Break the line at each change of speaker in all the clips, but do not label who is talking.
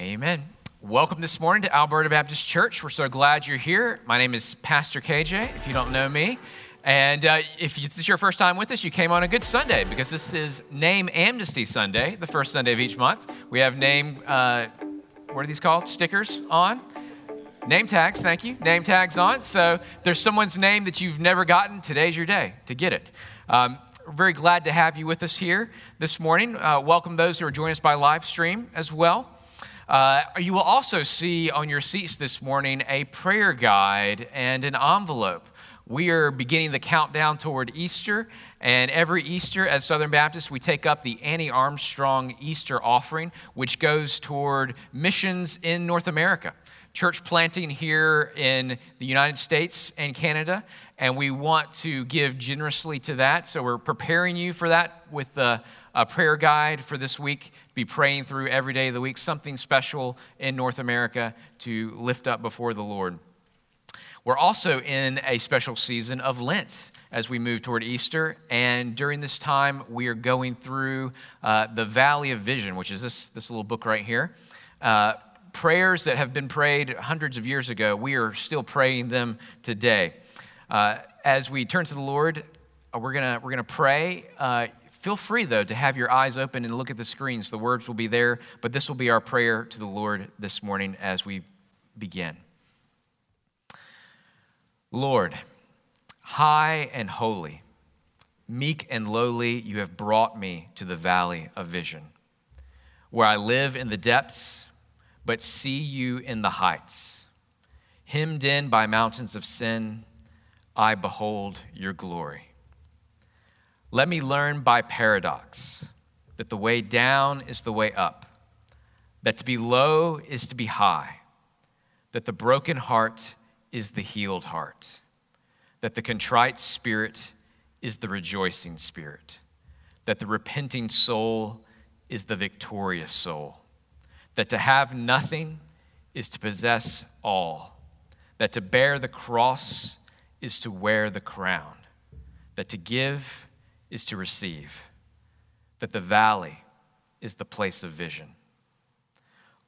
Amen. Welcome this morning to Alberta Baptist Church. We're so glad you're here. My name is Pastor KJ, if you don't know me. And uh, if this is your first time with us, you came on a good Sunday because this is Name Amnesty Sunday, the first Sunday of each month. We have name, uh, what are these called? Stickers on. Name tags, thank you. Name tags on. So there's someone's name that you've never gotten. Today's your day to get it. Um, very glad to have you with us here this morning. Uh, welcome those who are joining us by live stream as well. Uh, you will also see on your seats this morning a prayer guide and an envelope. We are beginning the countdown toward Easter, and every Easter at Southern Baptist, we take up the Annie Armstrong Easter offering, which goes toward missions in North America, church planting here in the United States and Canada, and we want to give generously to that. So we're preparing you for that with the a prayer guide for this week. Be praying through every day of the week, something special in North America to lift up before the Lord. We're also in a special season of Lent as we move toward Easter. And during this time, we are going through uh, the Valley of Vision, which is this, this little book right here. Uh, prayers that have been prayed hundreds of years ago, we are still praying them today. Uh, as we turn to the Lord, uh, we're going we're gonna pray. Feel free, though, to have your eyes open and look at the screens. The words will be there, but this will be our prayer to the Lord this morning as we begin. Lord, high and holy, meek and lowly, you have brought me to the valley of vision, where I live in the depths, but see you in the heights. Hemmed in by mountains of sin, I behold your glory. Let me learn by paradox that the way down is the way up, that to be low is to be high, that the broken heart is the healed heart, that the contrite spirit is the rejoicing spirit, that the repenting soul is the victorious soul, that to have nothing is to possess all, that to bear the cross is to wear the crown, that to give is to receive, that the valley is the place of vision.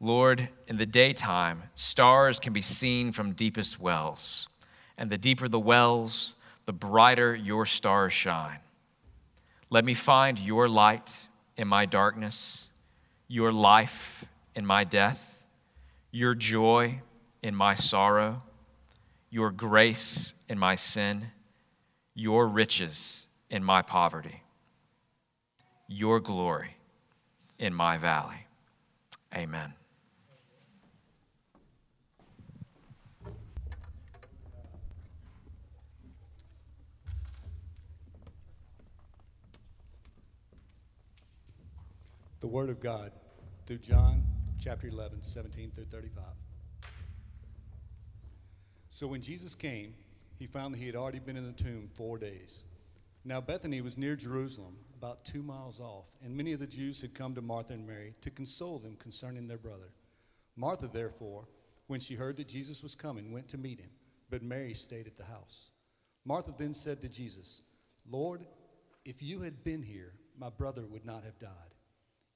Lord, in the daytime, stars can be seen from deepest wells, and the deeper the wells, the brighter your stars shine. Let me find your light in my darkness, your life in my death, your joy in my sorrow, your grace in my sin, your riches in my poverty, your glory in my valley. Amen.
The Word of God through John chapter 11, 17 through 35. So when Jesus came, he found that he had already been in the tomb four days. Now, Bethany was near Jerusalem, about two miles off, and many of the Jews had come to Martha and Mary to console them concerning their brother. Martha, therefore, when she heard that Jesus was coming, went to meet him, but Mary stayed at the house. Martha then said to Jesus, Lord, if you had been here, my brother would not have died.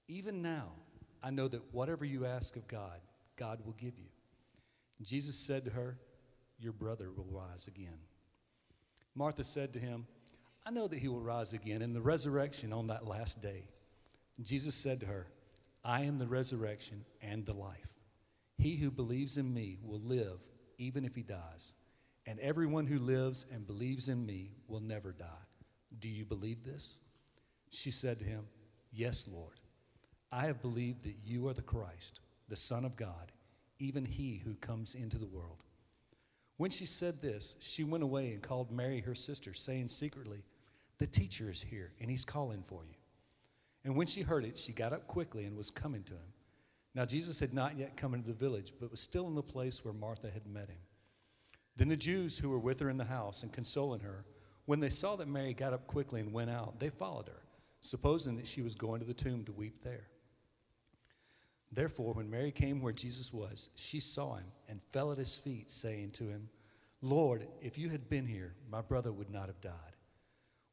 Even now, I know that whatever you ask of God, God will give you. Jesus said to her, Your brother will rise again. Martha said to him, I know that he will rise again in the resurrection on that last day. Jesus said to her, I am the resurrection and the life. He who believes in me will live even if he dies, and everyone who lives and believes in me will never die. Do you believe this? She said to him, Yes, Lord. I have believed that you are the Christ, the Son of God, even he who comes into the world. When she said this, she went away and called Mary, her sister, saying secretly, the teacher is here, and he's calling for you. And when she heard it, she got up quickly and was coming to him. Now, Jesus had not yet come into the village, but was still in the place where Martha had met him. Then the Jews who were with her in the house and consoling her, when they saw that Mary got up quickly and went out, they followed her, supposing that she was going to the tomb to weep there. Therefore, when Mary came where Jesus was, she saw him and fell at his feet, saying to him, Lord, if you had been here, my brother would not have died.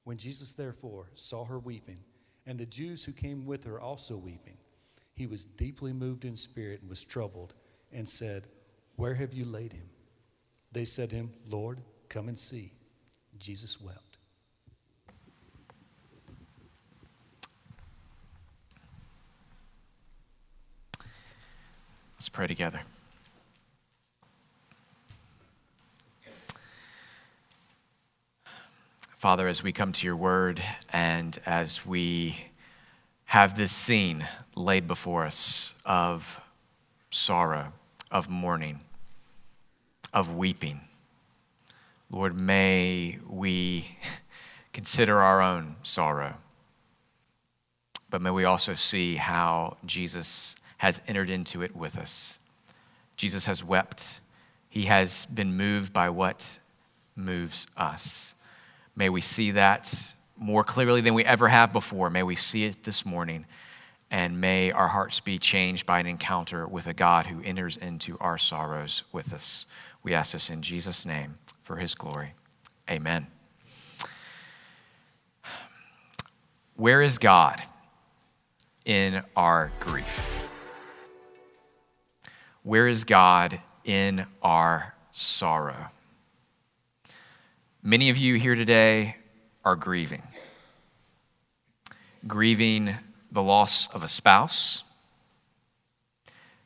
When Jesus therefore saw her weeping, and the Jews who came with her also weeping, He was deeply moved in spirit and was troubled, and said, Where have you laid him? They said to him, Lord, come and see. Jesus wept.
Let's pray together. Father, as we come to your word and as we have this scene laid before us of sorrow, of mourning, of weeping, Lord, may we consider our own sorrow, but may we also see how Jesus has entered into it with us. Jesus has wept, he has been moved by what moves us. May we see that more clearly than we ever have before. May we see it this morning, and may our hearts be changed by an encounter with a God who enters into our sorrows with us. We ask this in Jesus' name for his glory. Amen. Where is God in our grief? Where is God in our sorrow? Many of you here today are grieving. Grieving the loss of a spouse,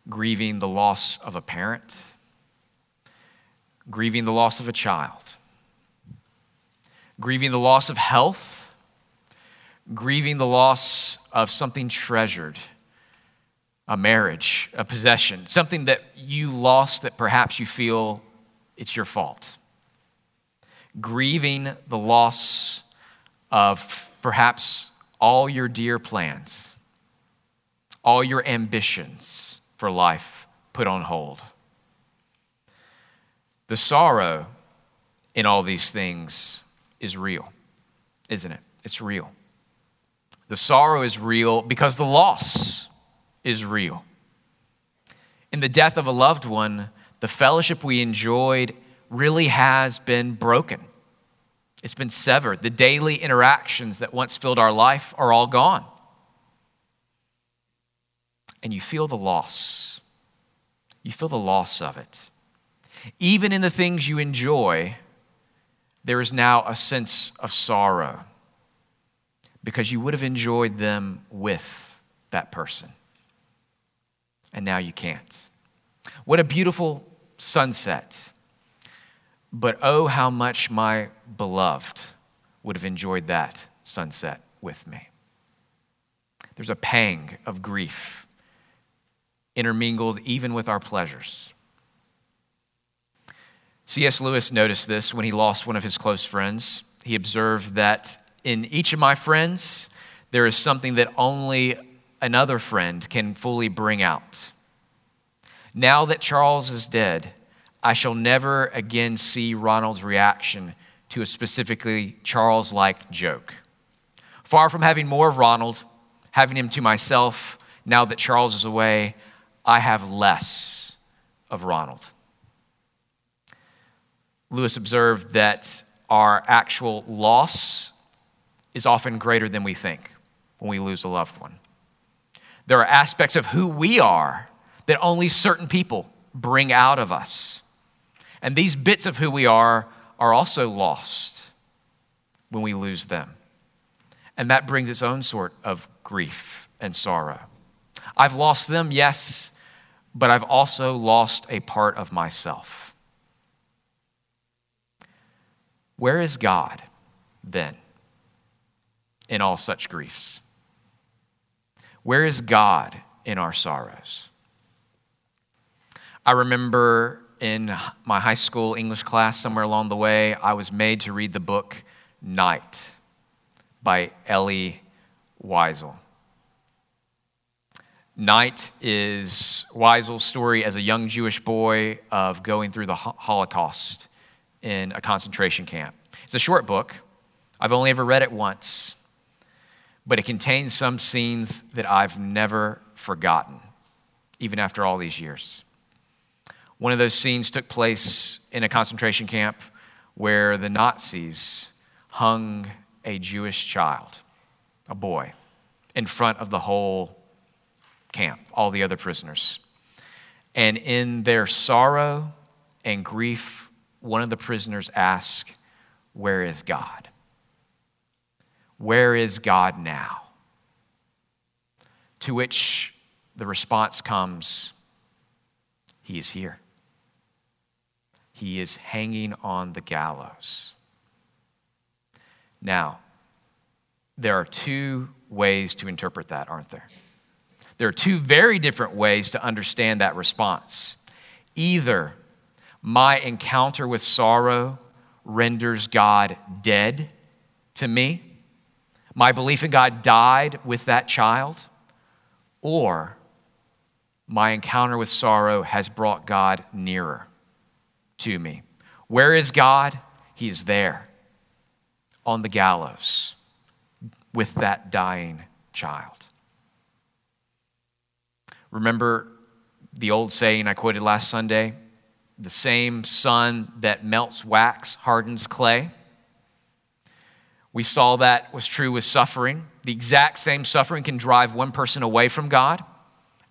grieving the loss of a parent, grieving the loss of a child, grieving the loss of health, grieving the loss of something treasured, a marriage, a possession, something that you lost that perhaps you feel it's your fault. Grieving the loss of perhaps all your dear plans, all your ambitions for life put on hold. The sorrow in all these things is real, isn't it? It's real. The sorrow is real because the loss is real. In the death of a loved one, the fellowship we enjoyed really has been broken. It's been severed. The daily interactions that once filled our life are all gone. And you feel the loss. You feel the loss of it. Even in the things you enjoy, there is now a sense of sorrow because you would have enjoyed them with that person. And now you can't. What a beautiful sunset. But oh, how much my beloved would have enjoyed that sunset with me. There's a pang of grief intermingled even with our pleasures. C.S. Lewis noticed this when he lost one of his close friends. He observed that in each of my friends, there is something that only another friend can fully bring out. Now that Charles is dead, I shall never again see Ronald's reaction to a specifically Charles like joke. Far from having more of Ronald, having him to myself, now that Charles is away, I have less of Ronald. Lewis observed that our actual loss is often greater than we think when we lose a loved one. There are aspects of who we are that only certain people bring out of us. And these bits of who we are are also lost when we lose them. And that brings its own sort of grief and sorrow. I've lost them, yes, but I've also lost a part of myself. Where is God then in all such griefs? Where is God in our sorrows? I remember in my high school English class, somewhere along the way, I was made to read the book Night by Elie Wiesel. Night is Wiesel's story as a young Jewish boy of going through the Holocaust in a concentration camp. It's a short book. I've only ever read it once, but it contains some scenes that I've never forgotten, even after all these years. One of those scenes took place in a concentration camp where the Nazis hung a Jewish child, a boy, in front of the whole camp, all the other prisoners. And in their sorrow and grief, one of the prisoners asked, Where is God? Where is God now? To which the response comes, He is here. He is hanging on the gallows. Now, there are two ways to interpret that, aren't there? There are two very different ways to understand that response. Either my encounter with sorrow renders God dead to me, my belief in God died with that child, or my encounter with sorrow has brought God nearer to me. Where is God? He is there on the gallows with that dying child. Remember the old saying I quoted last Sunday? The same sun that melts wax hardens clay. We saw that was true with suffering. The exact same suffering can drive one person away from God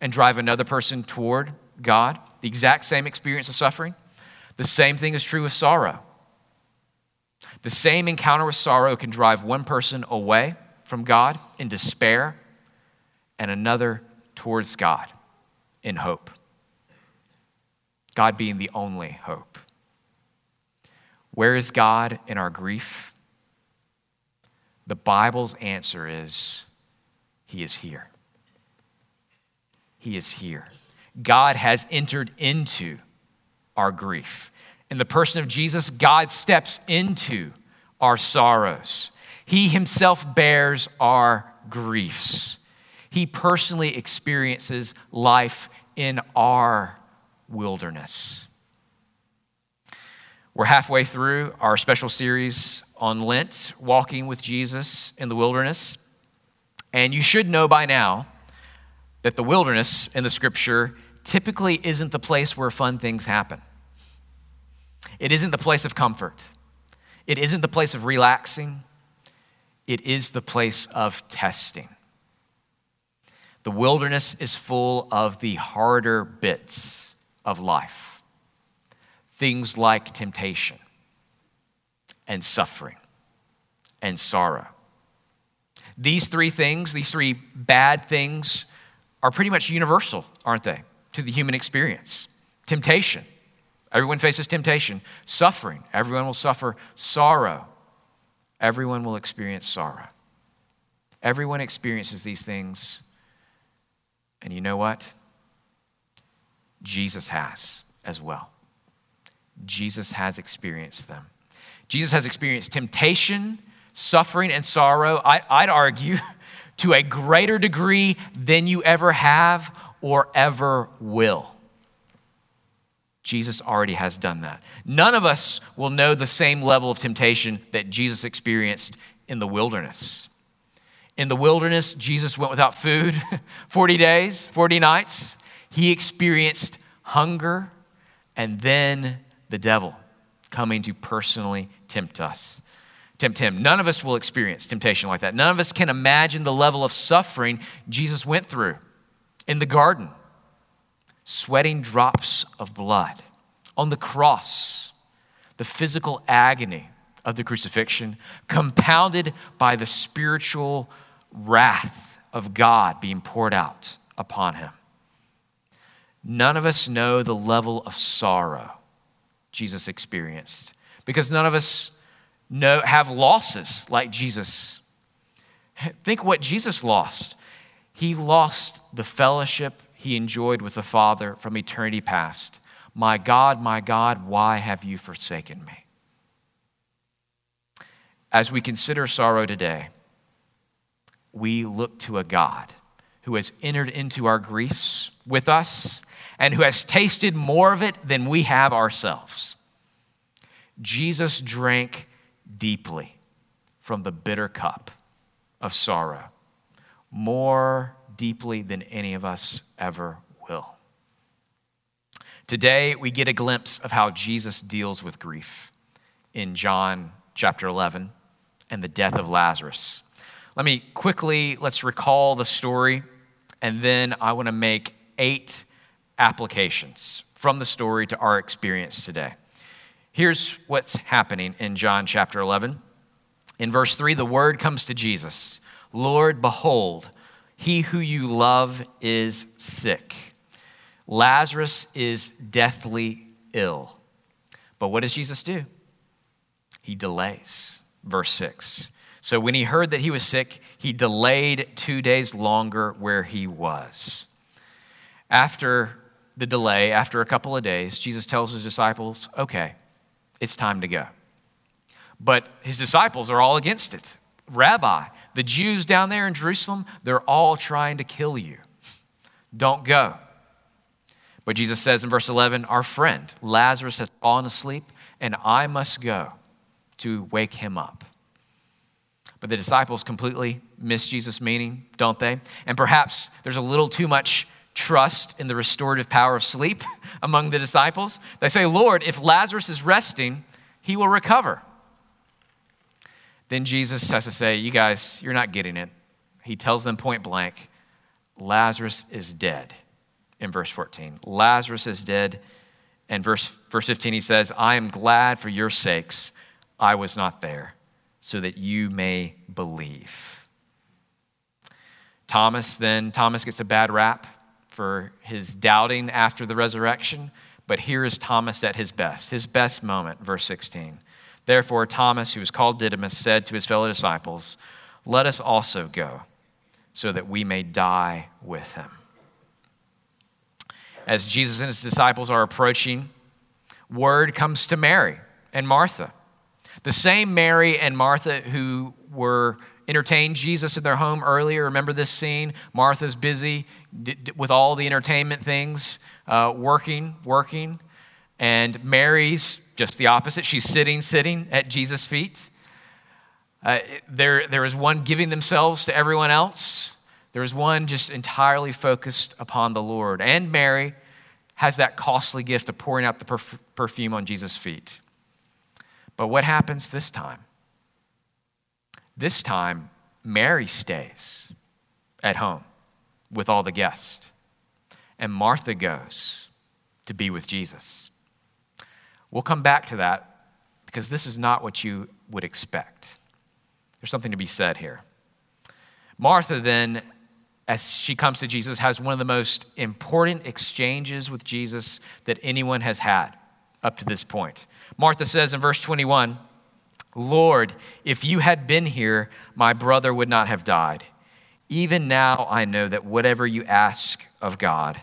and drive another person toward God. The exact same experience of suffering. The same thing is true with sorrow. The same encounter with sorrow can drive one person away from God in despair and another towards God in hope. God being the only hope. Where is God in our grief? The Bible's answer is He is here. He is here. God has entered into our grief. In the person of Jesus, God steps into our sorrows. He himself bears our griefs. He personally experiences life in our wilderness. We're halfway through our special series on Lent, Walking with Jesus in the Wilderness. And you should know by now that the wilderness in the scripture typically isn't the place where fun things happen. It isn't the place of comfort. It isn't the place of relaxing. It is the place of testing. The wilderness is full of the harder bits of life things like temptation and suffering and sorrow. These three things, these three bad things, are pretty much universal, aren't they, to the human experience? Temptation Everyone faces temptation. Suffering. Everyone will suffer sorrow. Everyone will experience sorrow. Everyone experiences these things. And you know what? Jesus has as well. Jesus has experienced them. Jesus has experienced temptation, suffering, and sorrow, I, would argue, to a greater degree than you ever have or ever will. Jesus already has done that. None of us will know the same level of temptation that Jesus experienced in the wilderness. In the wilderness, Jesus went without food 40 days, 40 nights. He experienced hunger and then the devil coming to personally tempt us. Tempt him. None of us will experience temptation like that. None of us can imagine the level of suffering Jesus went through in the garden sweating drops of blood. On the cross, the physical agony of the crucifixion, compounded by the spiritual wrath of God being poured out upon him. None of us know the level of sorrow Jesus experienced because none of us know, have losses like Jesus. Think what Jesus lost. He lost the fellowship he enjoyed with the Father from eternity past. My God, my God, why have you forsaken me? As we consider sorrow today, we look to a God who has entered into our griefs with us and who has tasted more of it than we have ourselves. Jesus drank deeply from the bitter cup of sorrow, more deeply than any of us ever will. Today, we get a glimpse of how Jesus deals with grief in John chapter 11 and the death of Lazarus. Let me quickly, let's recall the story and then I want to make eight applications from the story to our experience today. Here's what's happening in John chapter 11. In verse 3, the word comes to Jesus Lord, behold, he who you love is sick. Lazarus is deathly ill. But what does Jesus do? He delays. Verse 6. So when he heard that he was sick, he delayed two days longer where he was. After the delay, after a couple of days, Jesus tells his disciples, okay, it's time to go. But his disciples are all against it. Rabbi, the Jews down there in Jerusalem, they're all trying to kill you. Don't go. But Jesus says in verse 11, Our friend Lazarus has fallen asleep, and I must go to wake him up. But the disciples completely miss Jesus' meaning, don't they? And perhaps there's a little too much trust in the restorative power of sleep among the disciples. They say, Lord, if Lazarus is resting, he will recover. Then Jesus has to say, You guys, you're not getting it. He tells them point blank, Lazarus is dead in verse 14. Lazarus is dead. And verse, verse 15, he says, I am glad for your sakes I was not there, so that you may believe. Thomas, then, Thomas gets a bad rap for his doubting after the resurrection, but here is Thomas at his best, his best moment, verse 16. Therefore, Thomas, who was called Didymus, said to his fellow disciples, Let us also go, so that we may die with him. As Jesus and his disciples are approaching, word comes to Mary and Martha. The same Mary and Martha who were entertained Jesus in their home earlier. Remember this scene? Martha's busy with all the entertainment things, uh, working, working. And Mary's just the opposite. She's sitting, sitting at Jesus' feet. Uh, there, there is one giving themselves to everyone else. There is one just entirely focused upon the Lord. And Mary has that costly gift of pouring out the perf- perfume on Jesus' feet. But what happens this time? This time, Mary stays at home with all the guests, and Martha goes to be with Jesus. We'll come back to that because this is not what you would expect. There's something to be said here. Martha, then, as she comes to Jesus, has one of the most important exchanges with Jesus that anyone has had up to this point. Martha says in verse 21 Lord, if you had been here, my brother would not have died. Even now, I know that whatever you ask of God,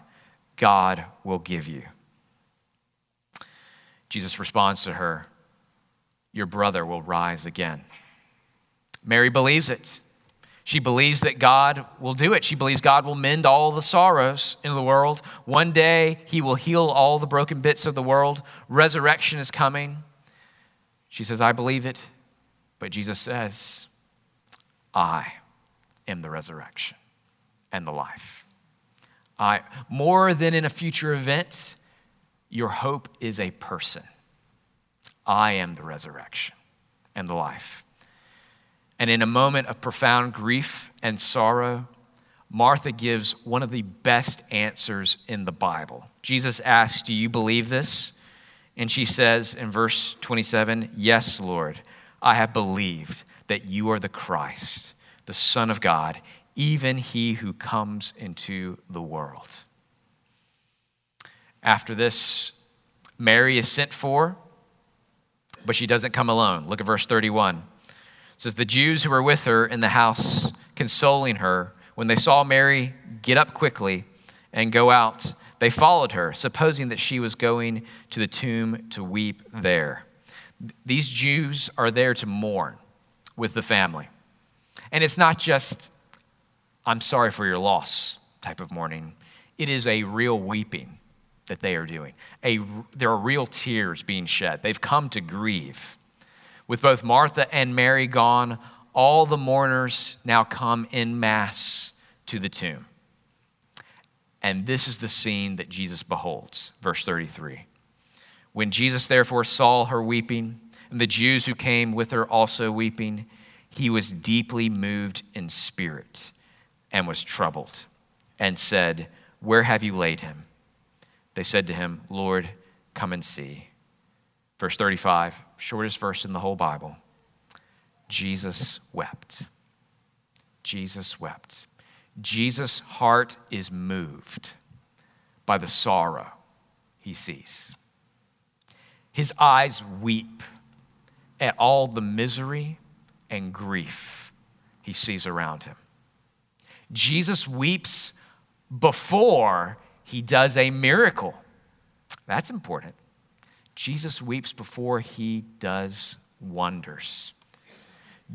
God will give you. Jesus responds to her, Your brother will rise again. Mary believes it. She believes that God will do it. She believes God will mend all the sorrows in the world. One day, He will heal all the broken bits of the world. Resurrection is coming. She says, I believe it. But Jesus says, I am the resurrection and the life. I, more than in a future event, your hope is a person. I am the resurrection and the life. And in a moment of profound grief and sorrow, Martha gives one of the best answers in the Bible. Jesus asks, Do you believe this? And she says in verse 27, Yes, Lord, I have believed that you are the Christ, the Son of God, even he who comes into the world. After this, Mary is sent for, but she doesn't come alone. Look at verse 31. It says, The Jews who were with her in the house, consoling her, when they saw Mary get up quickly and go out, they followed her, supposing that she was going to the tomb to weep there. These Jews are there to mourn with the family. And it's not just, I'm sorry for your loss type of mourning, it is a real weeping that they are doing. A, there are real tears being shed. They've come to grieve. With both Martha and Mary gone, all the mourners now come in mass to the tomb. And this is the scene that Jesus beholds. Verse 33. When Jesus therefore saw her weeping, and the Jews who came with her also weeping, he was deeply moved in spirit and was troubled. and said, Where have you laid him? They said to him, Lord, come and see. Verse 35, shortest verse in the whole Bible. Jesus wept. Jesus wept. Jesus' heart is moved by the sorrow he sees. His eyes weep at all the misery and grief he sees around him. Jesus weeps before he does a miracle. That's important. Jesus weeps before he does wonders.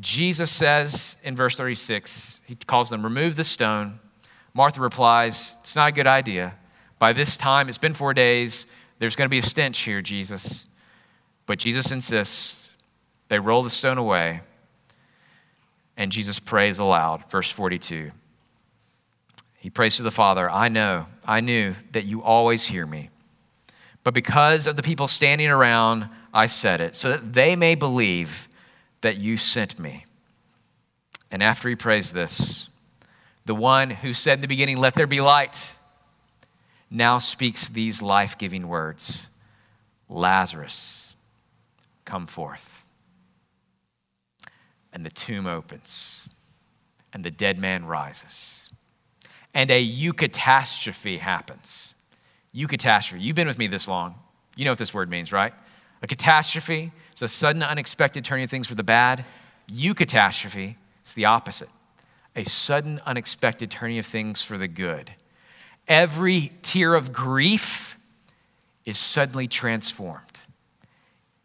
Jesus says in verse 36, he calls them, Remove the stone. Martha replies, It's not a good idea. By this time, it's been four days. There's going to be a stench here, Jesus. But Jesus insists. They roll the stone away, and Jesus prays aloud. Verse 42. He prays to the Father, I know, I knew that you always hear me. But because of the people standing around, I said it, so that they may believe that you sent me. And after he prays this, the one who said in the beginning, Let there be light, now speaks these life giving words Lazarus, come forth. And the tomb opens, and the dead man rises and a eucatastrophe happens. Eucatastrophe. You've been with me this long. You know what this word means, right? A catastrophe is a sudden, unexpected turning of things for the bad. Eucatastrophe is the opposite a sudden, unexpected turning of things for the good. Every tear of grief is suddenly transformed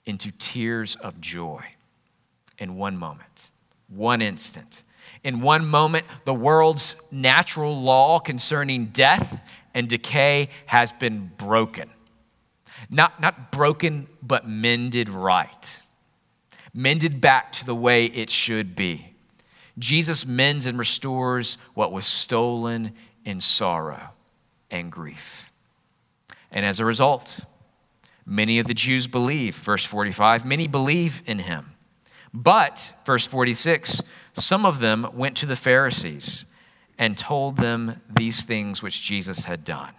into tears of joy in one moment, one instant. In one moment, the world's natural law concerning death and decay has been broken. Not, not broken, but mended right. Mended back to the way it should be. Jesus mends and restores what was stolen in sorrow and grief. And as a result, many of the Jews believe, verse 45, many believe in him. But, verse 46, some of them went to the Pharisees and told them these things which Jesus had done.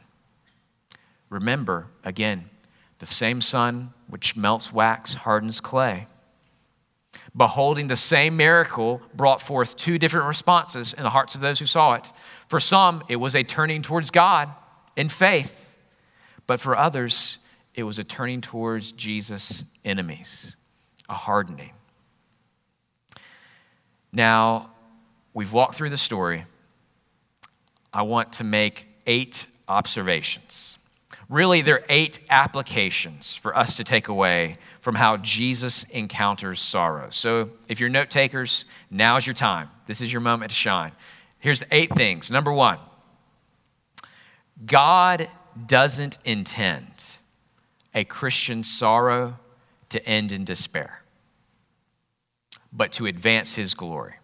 Remember, again, the same sun which melts wax hardens clay. Beholding the same miracle brought forth two different responses in the hearts of those who saw it. For some, it was a turning towards God in faith, but for others, it was a turning towards Jesus' enemies, a hardening. Now, we've walked through the story. I want to make eight observations. Really, there are eight applications for us to take away from how Jesus encounters sorrow. So, if you're note takers, now's your time. This is your moment to shine. Here's eight things. Number one, God doesn't intend a Christian sorrow to end in despair but to advance his glory.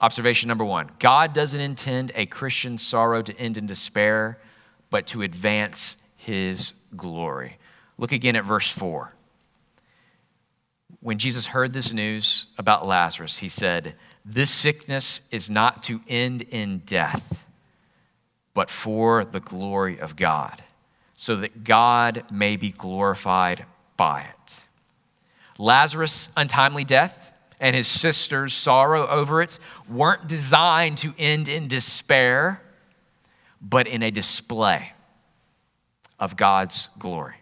Observation number one God doesn't intend a Christian sorrow to end in despair, but to advance his glory. Look again at verse 4. When Jesus heard this news about Lazarus, he said, This sickness is not to end in death, but for the glory of God, so that God may be glorified by it. Lazarus' untimely death and his sister's sorrow over it weren't designed to end in despair, but in a display of God's glory.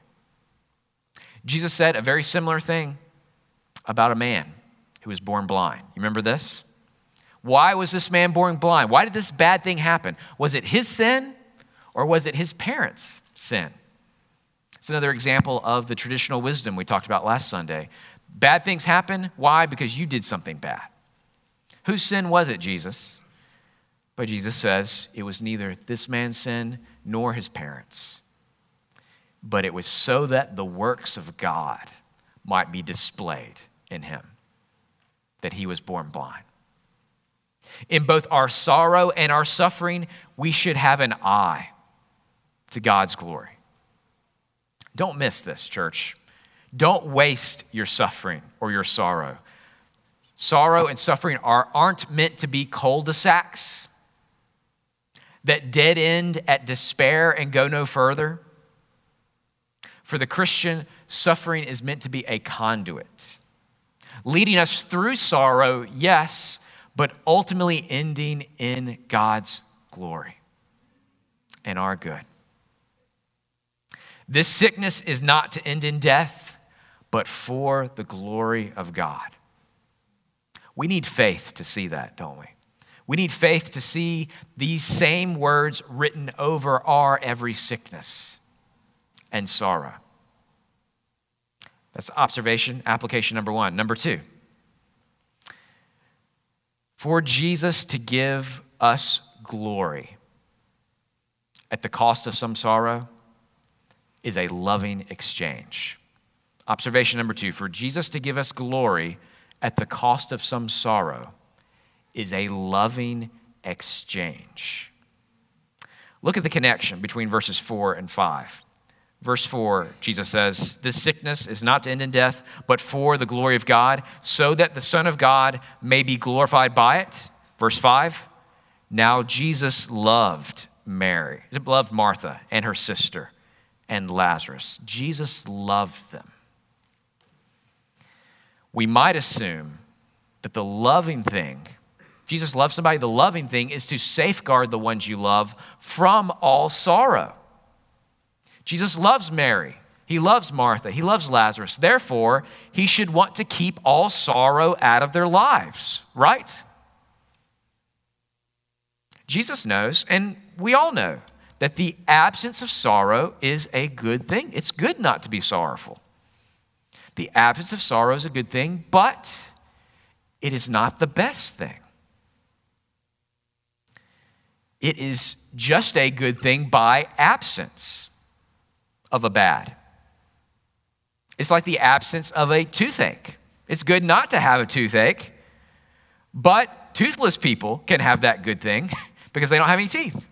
Jesus said a very similar thing about a man who was born blind. You remember this? Why was this man born blind? Why did this bad thing happen? Was it his sin or was it his parents' sin? It's another example of the traditional wisdom we talked about last Sunday. Bad things happen. Why? Because you did something bad. Whose sin was it, Jesus? But Jesus says it was neither this man's sin nor his parents, but it was so that the works of God might be displayed in him, that he was born blind. In both our sorrow and our suffering, we should have an eye to God's glory. Don't miss this, church. Don't waste your suffering or your sorrow. Sorrow and suffering are, aren't meant to be cul de sacs, that dead end at despair and go no further. For the Christian, suffering is meant to be a conduit, leading us through sorrow, yes, but ultimately ending in God's glory and our good. This sickness is not to end in death, but for the glory of God. We need faith to see that, don't we? We need faith to see these same words written over our every sickness and sorrow. That's observation, application number one. Number two, for Jesus to give us glory at the cost of some sorrow is a loving exchange. Observation number two, for Jesus to give us glory at the cost of some sorrow is a loving exchange. Look at the connection between verses 4 and 5. Verse 4, Jesus says, This sickness is not to end in death, but for the glory of God, so that the Son of God may be glorified by it. Verse 5, now Jesus loved Mary, loved Martha and her sister and Lazarus. Jesus loved them we might assume that the loving thing, Jesus loves somebody, the loving thing is to safeguard the ones you love from all sorrow. Jesus loves Mary. He loves Martha. He loves Lazarus. Therefore, he should want to keep all sorrow out of their lives, right? Jesus knows, and we all know, that the absence of sorrow is a good thing. It's good not to be sorrowful. The absence of sorrow is a good thing, but it is not the best thing. It is just a good thing by absence of a bad. It's like the absence of a toothache. It's good not to have a toothache, but toothless people can have that good thing because they don't have any teeth.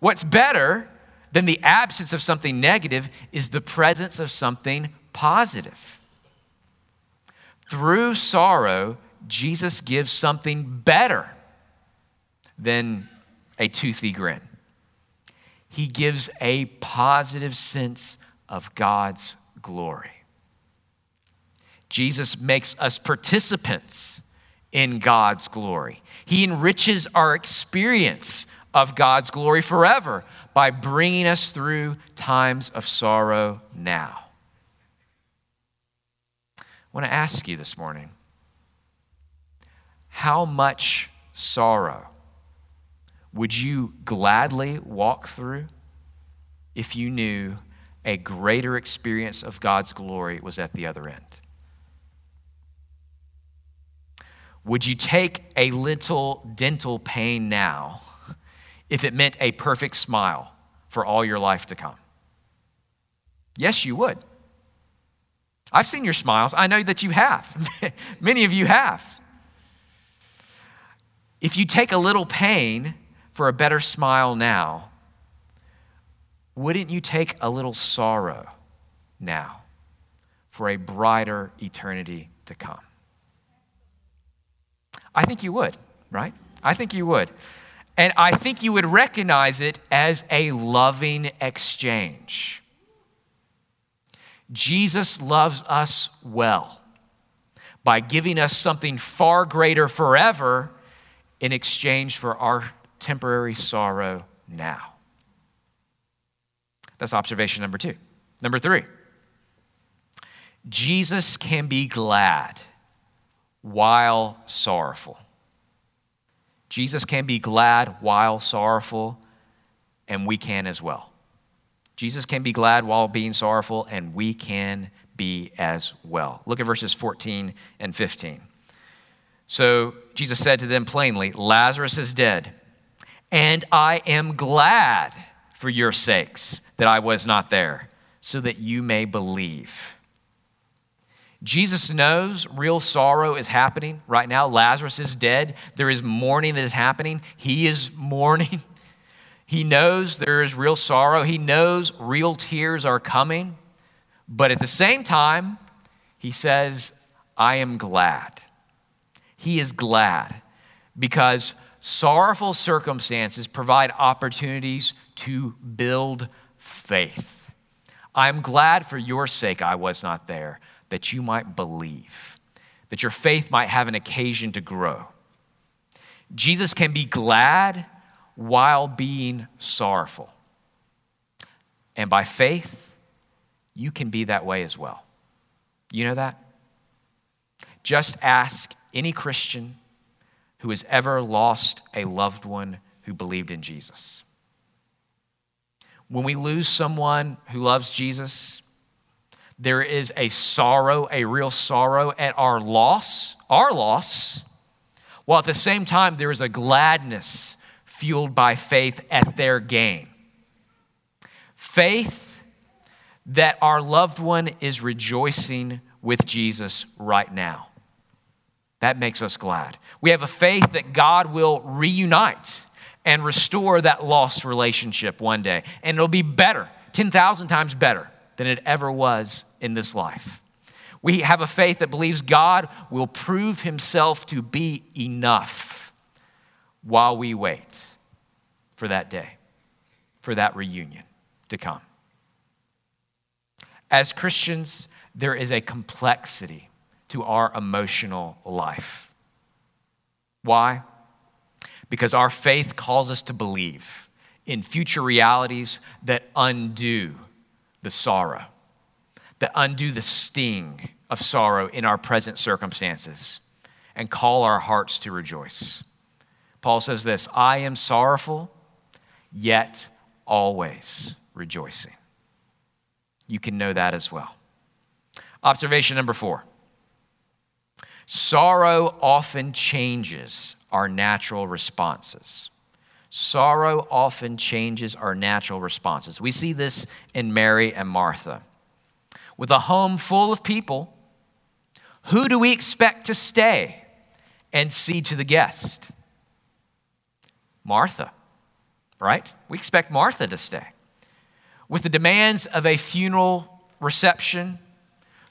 What's better than the absence of something negative is the presence of something positive. Through sorrow, Jesus gives something better than a toothy grin. He gives a positive sense of God's glory. Jesus makes us participants in God's glory. He enriches our experience of God's glory forever by bringing us through times of sorrow now I want to ask you this morning how much sorrow would you gladly walk through if you knew a greater experience of God's glory was at the other end? Would you take a little dental pain now if it meant a perfect smile for all your life to come? Yes, you would. I've seen your smiles. I know that you have. Many of you have. If you take a little pain for a better smile now, wouldn't you take a little sorrow now for a brighter eternity to come? I think you would, right? I think you would. And I think you would recognize it as a loving exchange. Jesus loves us well by giving us something far greater forever in exchange for our temporary sorrow now. That's observation number two. Number three, Jesus can be glad while sorrowful. Jesus can be glad while sorrowful, and we can as well. Jesus can be glad while being sorrowful, and we can be as well. Look at verses 14 and 15. So Jesus said to them plainly, Lazarus is dead, and I am glad for your sakes that I was not there, so that you may believe. Jesus knows real sorrow is happening right now. Lazarus is dead. There is mourning that is happening. He is mourning. He knows there is real sorrow. He knows real tears are coming. But at the same time, he says, I am glad. He is glad because Sorrowful circumstances provide opportunities to build faith. I'm glad for your sake I was not there, that you might believe, that your faith might have an occasion to grow. Jesus can be glad while being sorrowful. And by faith, you can be that way as well. You know that? Just ask any Christian who has ever lost a loved one who believed in Jesus. When we lose someone who loves Jesus, there is a sorrow, a real sorrow at our loss, our loss, while at the same time there is a gladness fueled by faith at their gain. Faith that our loved one is rejoicing with Jesus right now. That makes us glad. We have a faith that God will reunite and restore that lost relationship one day. And it'll be better, 10,000 times better than it ever was in this life. We have a faith that believes God will prove himself to be enough while we wait for that day, for that reunion to come. As Christians, there is a complexity to our emotional life. Why? Because our faith calls us to believe in future realities that undo the sorrow, that undo the sting of sorrow in our present circumstances, and call our hearts to rejoice. Paul says this I am sorrowful, yet always rejoicing. You can know that as well. Observation number four sorrow often changes our natural responses. Sorrow often changes our natural responses. We see this in Mary and Martha. With a home full of people, who do we expect to stay and see to the guest? Martha, right? We expect Martha to stay. With the demands of a funeral reception,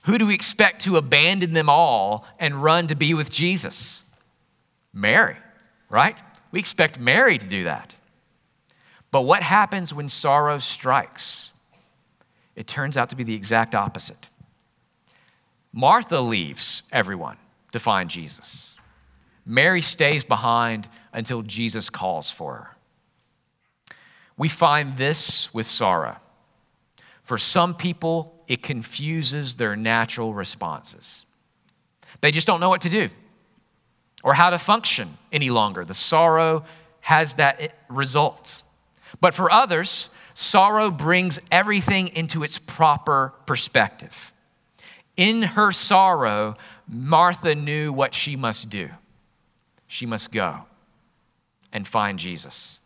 who do we expect to abandon them all and run to be with Jesus? Mary, right? We expect Mary to do that. But what happens when sorrow strikes? It turns out to be the exact opposite. Martha leaves everyone to find Jesus. Mary stays behind until Jesus calls for her. We find this with sorrow. For some people, it confuses their natural responses. They just don't know what to do or how to function any longer. The sorrow has that result. But for others, sorrow brings everything into its proper perspective. In her sorrow, Martha knew what she must do. She must go and find Jesus.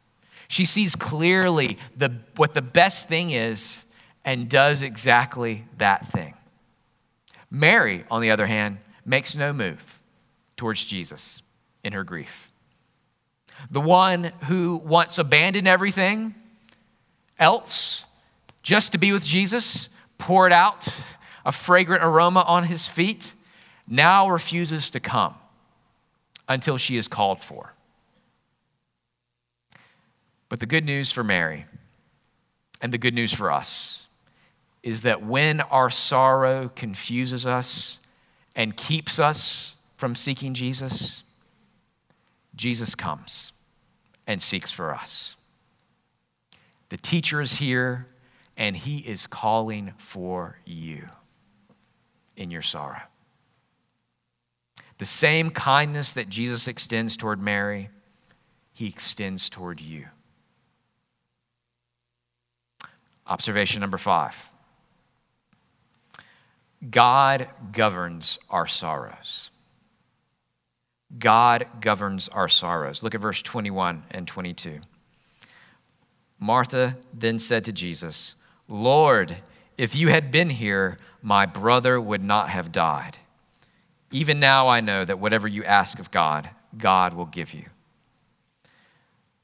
She sees clearly the, what the best thing is and does exactly that thing. Mary, on the other hand, makes no move towards Jesus in her grief. The one who once abandoned everything else just to be with Jesus, poured out a fragrant aroma on his feet, now refuses to come until she is called for. But the good news for Mary and the good news for us is that when our sorrow confuses us and keeps us from seeking Jesus, Jesus comes and seeks for us. The teacher is here and he is calling for you in your sorrow. The same kindness that Jesus extends toward Mary, he extends toward you. Observation number five God governs our sorrows. God governs our sorrows. Look at verse 21 and 22. Martha then said to Jesus, Lord, if you had been here, my brother would not have died. Even now I know that whatever you ask of God, God will give you.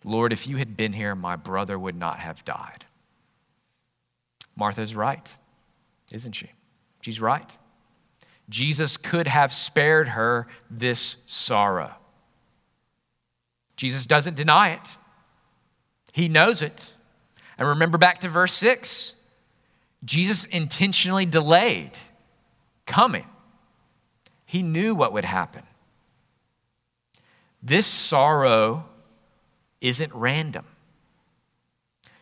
Lord, if you had been here, my brother would not have died. Martha's right, isn't she? She's right. Jesus could have spared her this sorrow. Jesus doesn't deny it, he knows it. And remember back to verse 6 Jesus intentionally delayed coming, he knew what would happen. This sorrow isn't random.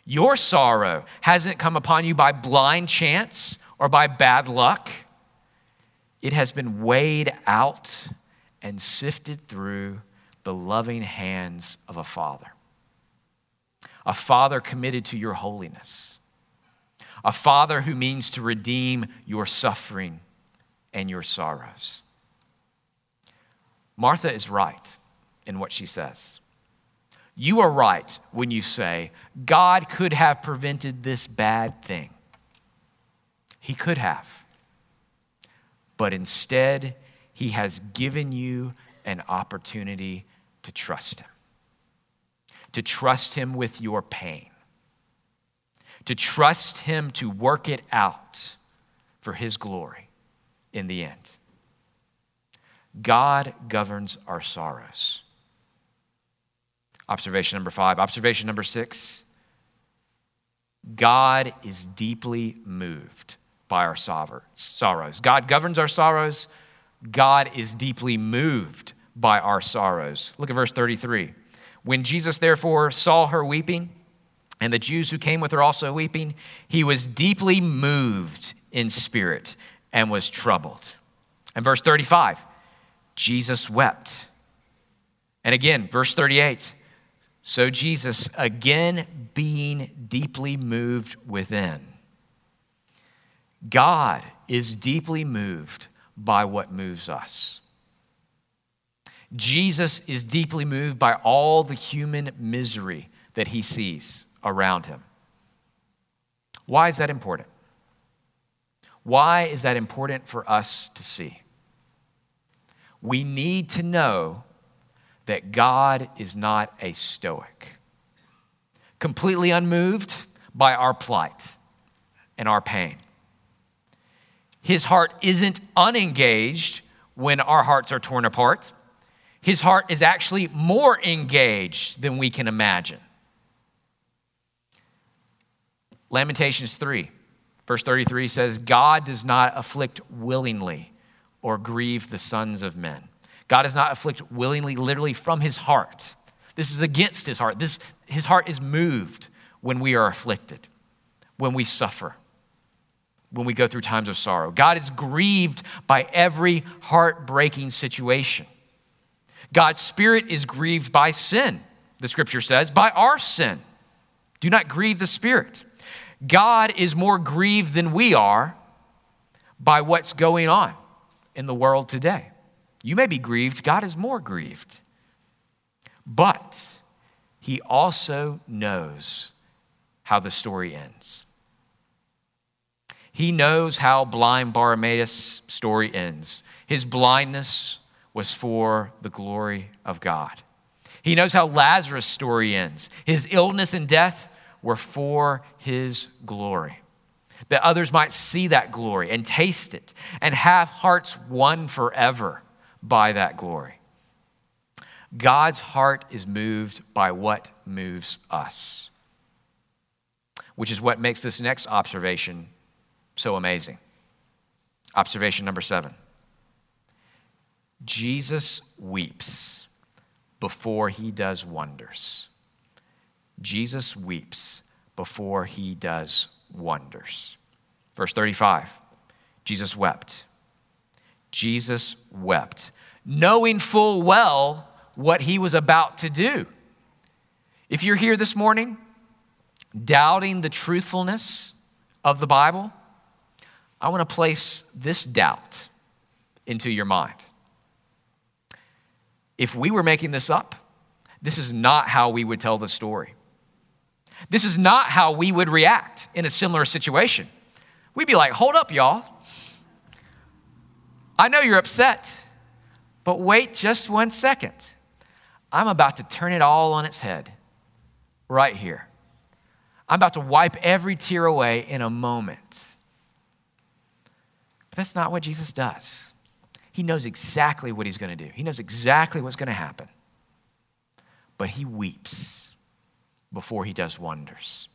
Your sorrow hasn't come upon you by blind chance or by bad luck. It has been weighed out and sifted through the loving hands of a father. A father committed to your holiness. A father who means to redeem your suffering and your sorrows. Martha is right in what she says. You are right when you say, God could have prevented this bad thing. He could have. But instead, He has given you an opportunity to trust Him, to trust Him with your pain, to trust Him to work it out for His glory in the end. God governs our sorrows. Observation number five. Observation number six God is deeply moved by our sorrows. God governs our sorrows. God is deeply moved by our sorrows. Look at verse 33. When Jesus therefore saw her weeping, and the Jews who came with her also weeping, he was deeply moved in spirit and was troubled. And verse 35, Jesus wept. And again, verse 38, so Jesus, again being deeply moved within. God is deeply moved by what moves us. Jesus is deeply moved by all the human misery that he sees around him. Why is that important? Why is that important for us to see? We need to know that God is not a stoic, completely unmoved by our plight and our pain. His heart isn't unengaged when our hearts are torn apart. His heart is actually more engaged than we can imagine. Lamentations 3, verse 33 says, God does not afflict willingly or grieve the sons of men. God does not afflict willingly, literally from his heart. This is against his heart. This, his heart is moved when we are afflicted, when we suffer, when we go through times of sorrow. God is grieved by every heartbreaking situation. God's spirit is grieved by sin, the scripture says, by our sin. Do not grieve the spirit. God is more grieved than we are by what's going on in the world today. You may be grieved, God is more grieved. But he also knows how the story ends. He knows how blind Bartimaeus' story ends. His blindness was for the glory of God. He knows how Lazarus' story ends. His illness and death were for his glory. That others might see that glory and taste it and have hearts won forever by that glory. God's heart is moved by what moves us, which is what makes this next observation so amazing. Observation number seven Jesus weeps before he does wonders. Jesus weeps before he does wonders. Verse 35 Jesus wept. Jesus wept, knowing full well what he was about to do. If you're here this morning doubting the truthfulness of the Bible, I want to place this doubt into your mind. If we were making this up, this is not how we would tell the story. This is not how we would react in a similar situation. We'd be like, hold up, y'all. I know you're upset, but wait just one second. I'm about to turn it all on its head right here. I'm about to wipe every tear away in a moment. But that's not what Jesus does. He knows exactly what he's going to do, he knows exactly what's going to happen. but he weeps before he does wonders.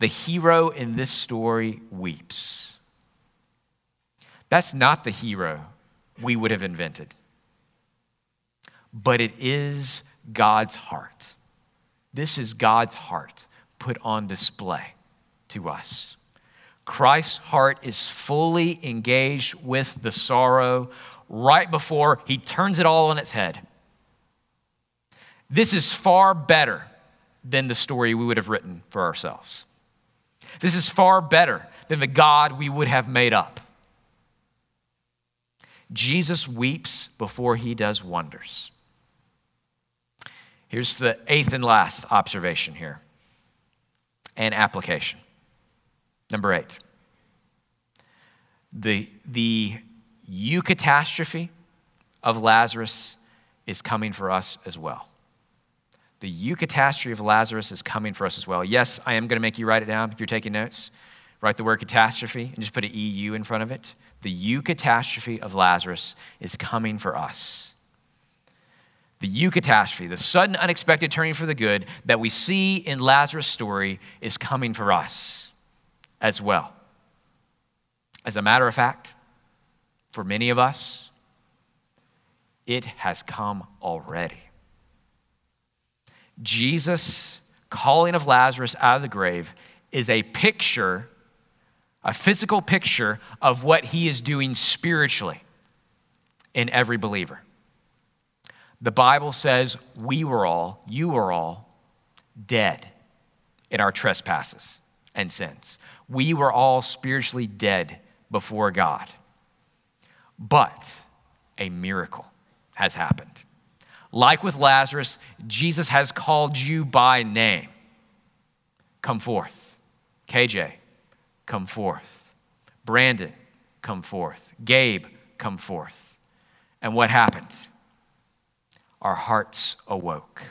The hero in this story weeps. That's not the hero we would have invented, but it is God's heart. This is God's heart put on display to us. Christ's heart is fully engaged with the sorrow right before he turns it all on its head. This is far better than the story we would have written for ourselves. This is far better than the God we would have made up. Jesus weeps before he does wonders. Here's the eighth and last observation here and application. Number eight. The, the eucatastrophe of Lazarus is coming for us as well. The eucatastrophe of Lazarus is coming for us as well. Yes, I am going to make you write it down if you're taking notes. Write the word catastrophe and just put an EU in front of it. The eucatastrophe of Lazarus is coming for us. The eucatastrophe, the sudden unexpected turning for the good that we see in Lazarus' story, is coming for us as well. As a matter of fact, for many of us, it has come already. Jesus' calling of Lazarus out of the grave is a picture, a physical picture of what he is doing spiritually in every believer. The Bible says we were all, you were all, dead in our trespasses and sins. We were all spiritually dead before God. But a miracle has happened. Like with Lazarus, Jesus has called you by name. Come forth. KJ, come forth. Brandon, come forth. Gabe, come forth. And what happened? Our hearts awoke.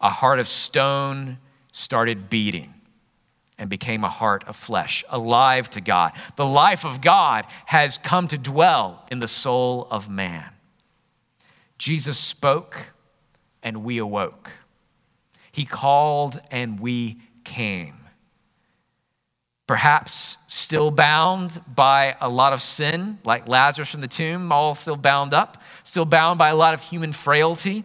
A heart of stone started beating and became a heart of flesh, alive to God. The life of God has come to dwell in the soul of man. Jesus spoke and we awoke. He called and we came. Perhaps still bound by a lot of sin, like Lazarus from the tomb, all still bound up, still bound by a lot of human frailty,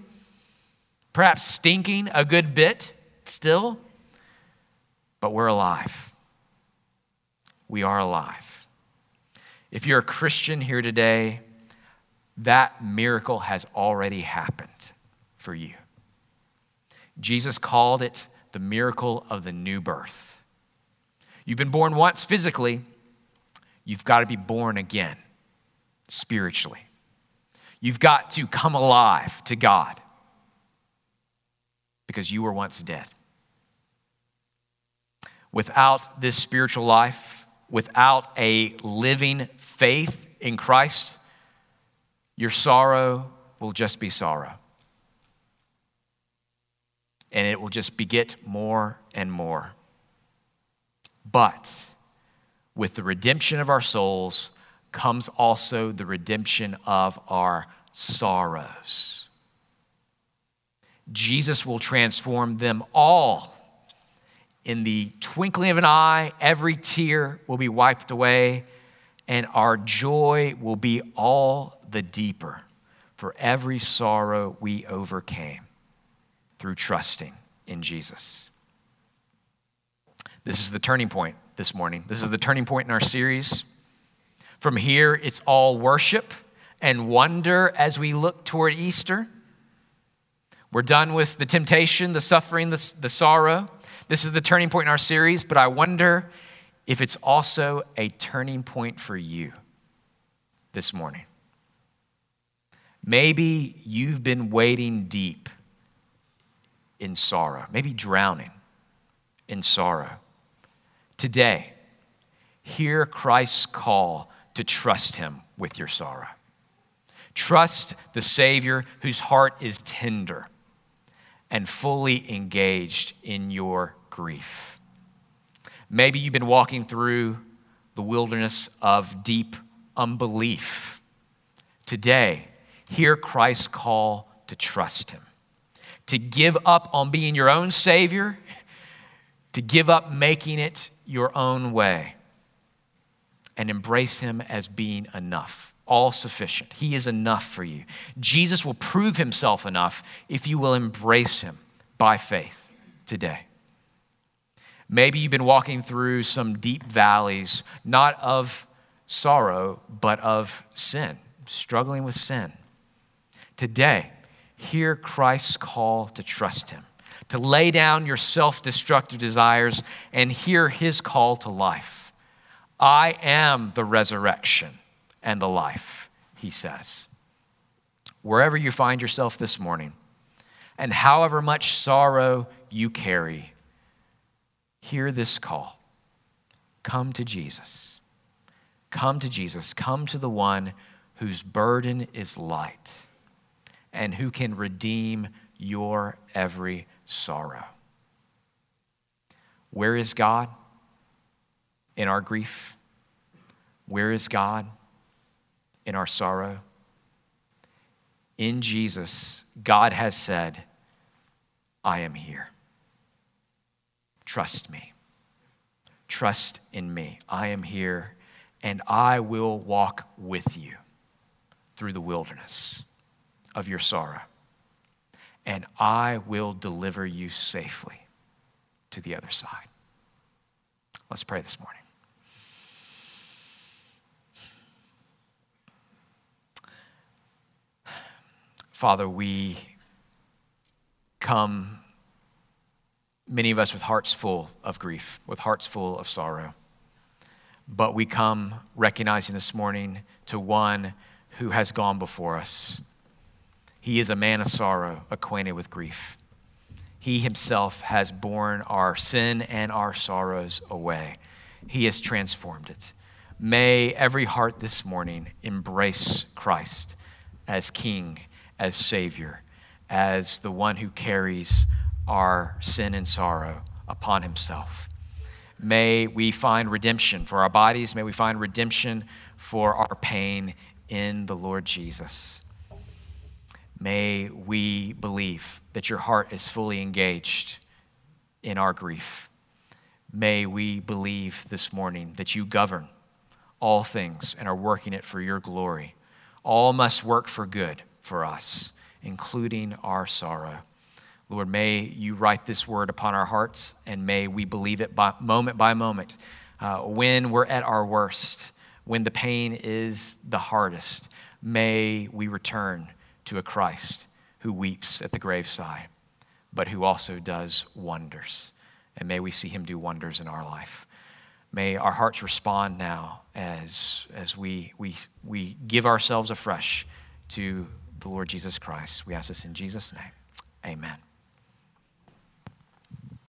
perhaps stinking a good bit still, but we're alive. We are alive. If you're a Christian here today, that miracle has already happened for you. Jesus called it the miracle of the new birth. You've been born once physically, you've got to be born again spiritually. You've got to come alive to God because you were once dead. Without this spiritual life, without a living faith in Christ, your sorrow will just be sorrow. And it will just beget more and more. But with the redemption of our souls comes also the redemption of our sorrows. Jesus will transform them all. In the twinkling of an eye, every tear will be wiped away, and our joy will be all the deeper for every sorrow we overcame through trusting in Jesus. This is the turning point this morning. This is the turning point in our series. From here, it's all worship and wonder as we look toward Easter. We're done with the temptation, the suffering, the, the sorrow. This is the turning point in our series, but I wonder if it's also a turning point for you this morning. Maybe you've been wading deep in sorrow, maybe drowning in sorrow. Today, hear Christ's call to trust him with your sorrow. Trust the Savior whose heart is tender and fully engaged in your grief. Maybe you've been walking through the wilderness of deep unbelief. Today, Hear Christ's call to trust him. to give up on being your own Savior, to give up making it your own way, and embrace Him as being enough, all sufficient. He is enough for you. Jesus will prove Himself enough if you will embrace Him by faith today. Maybe you've been walking through some deep valleys, not of sorrow, but of sin, struggling with sin. Today, hear Christ's call to trust Him, to lay down your self destructive desires, and hear His call to life. I am the resurrection and the life, He says. Wherever you find yourself this morning, and however much sorrow you carry, hear this call come to Jesus. Come to Jesus. Come to the one whose burden is light and who can redeem your every sorrow. Where is God in our grief? Where is God in our sorrow? In Jesus, God has said, I am here. Trust me. Trust in me. I am here, and I will walk with you through the wilderness of your sorrow, and I will deliver you safely to the other side. Let's pray this morning. Father, we come, many of us with hearts full of grief, with hearts full of sorrow. But we come recognizing this morning to one who has gone before us he is a man of sorrow, acquainted with grief. He himself has borne our sin and our sorrows away. He has transformed it. May every heart this morning embrace Christ as King, as Savior, as the one who carries our sin and sorrow upon himself. May we find redemption for our bodies. May we find redemption for our pain in the Lord Jesus. May we believe that your heart is fully engaged in our grief. May we believe this morning that you govern all things and are working it for your glory. All must work for good for us, including our sorrow. Lord, may you write this word upon our hearts and may we believe it by, moment by moment. Uh, when we're at our worst, when the pain is the hardest, may we return to a Christ who weeps at the graveside, but who also does wonders. And may we see him do wonders in our life. May our hearts respond now as, as we, we, we give ourselves afresh to the Lord Jesus Christ. We ask this in Jesus' name. Amen.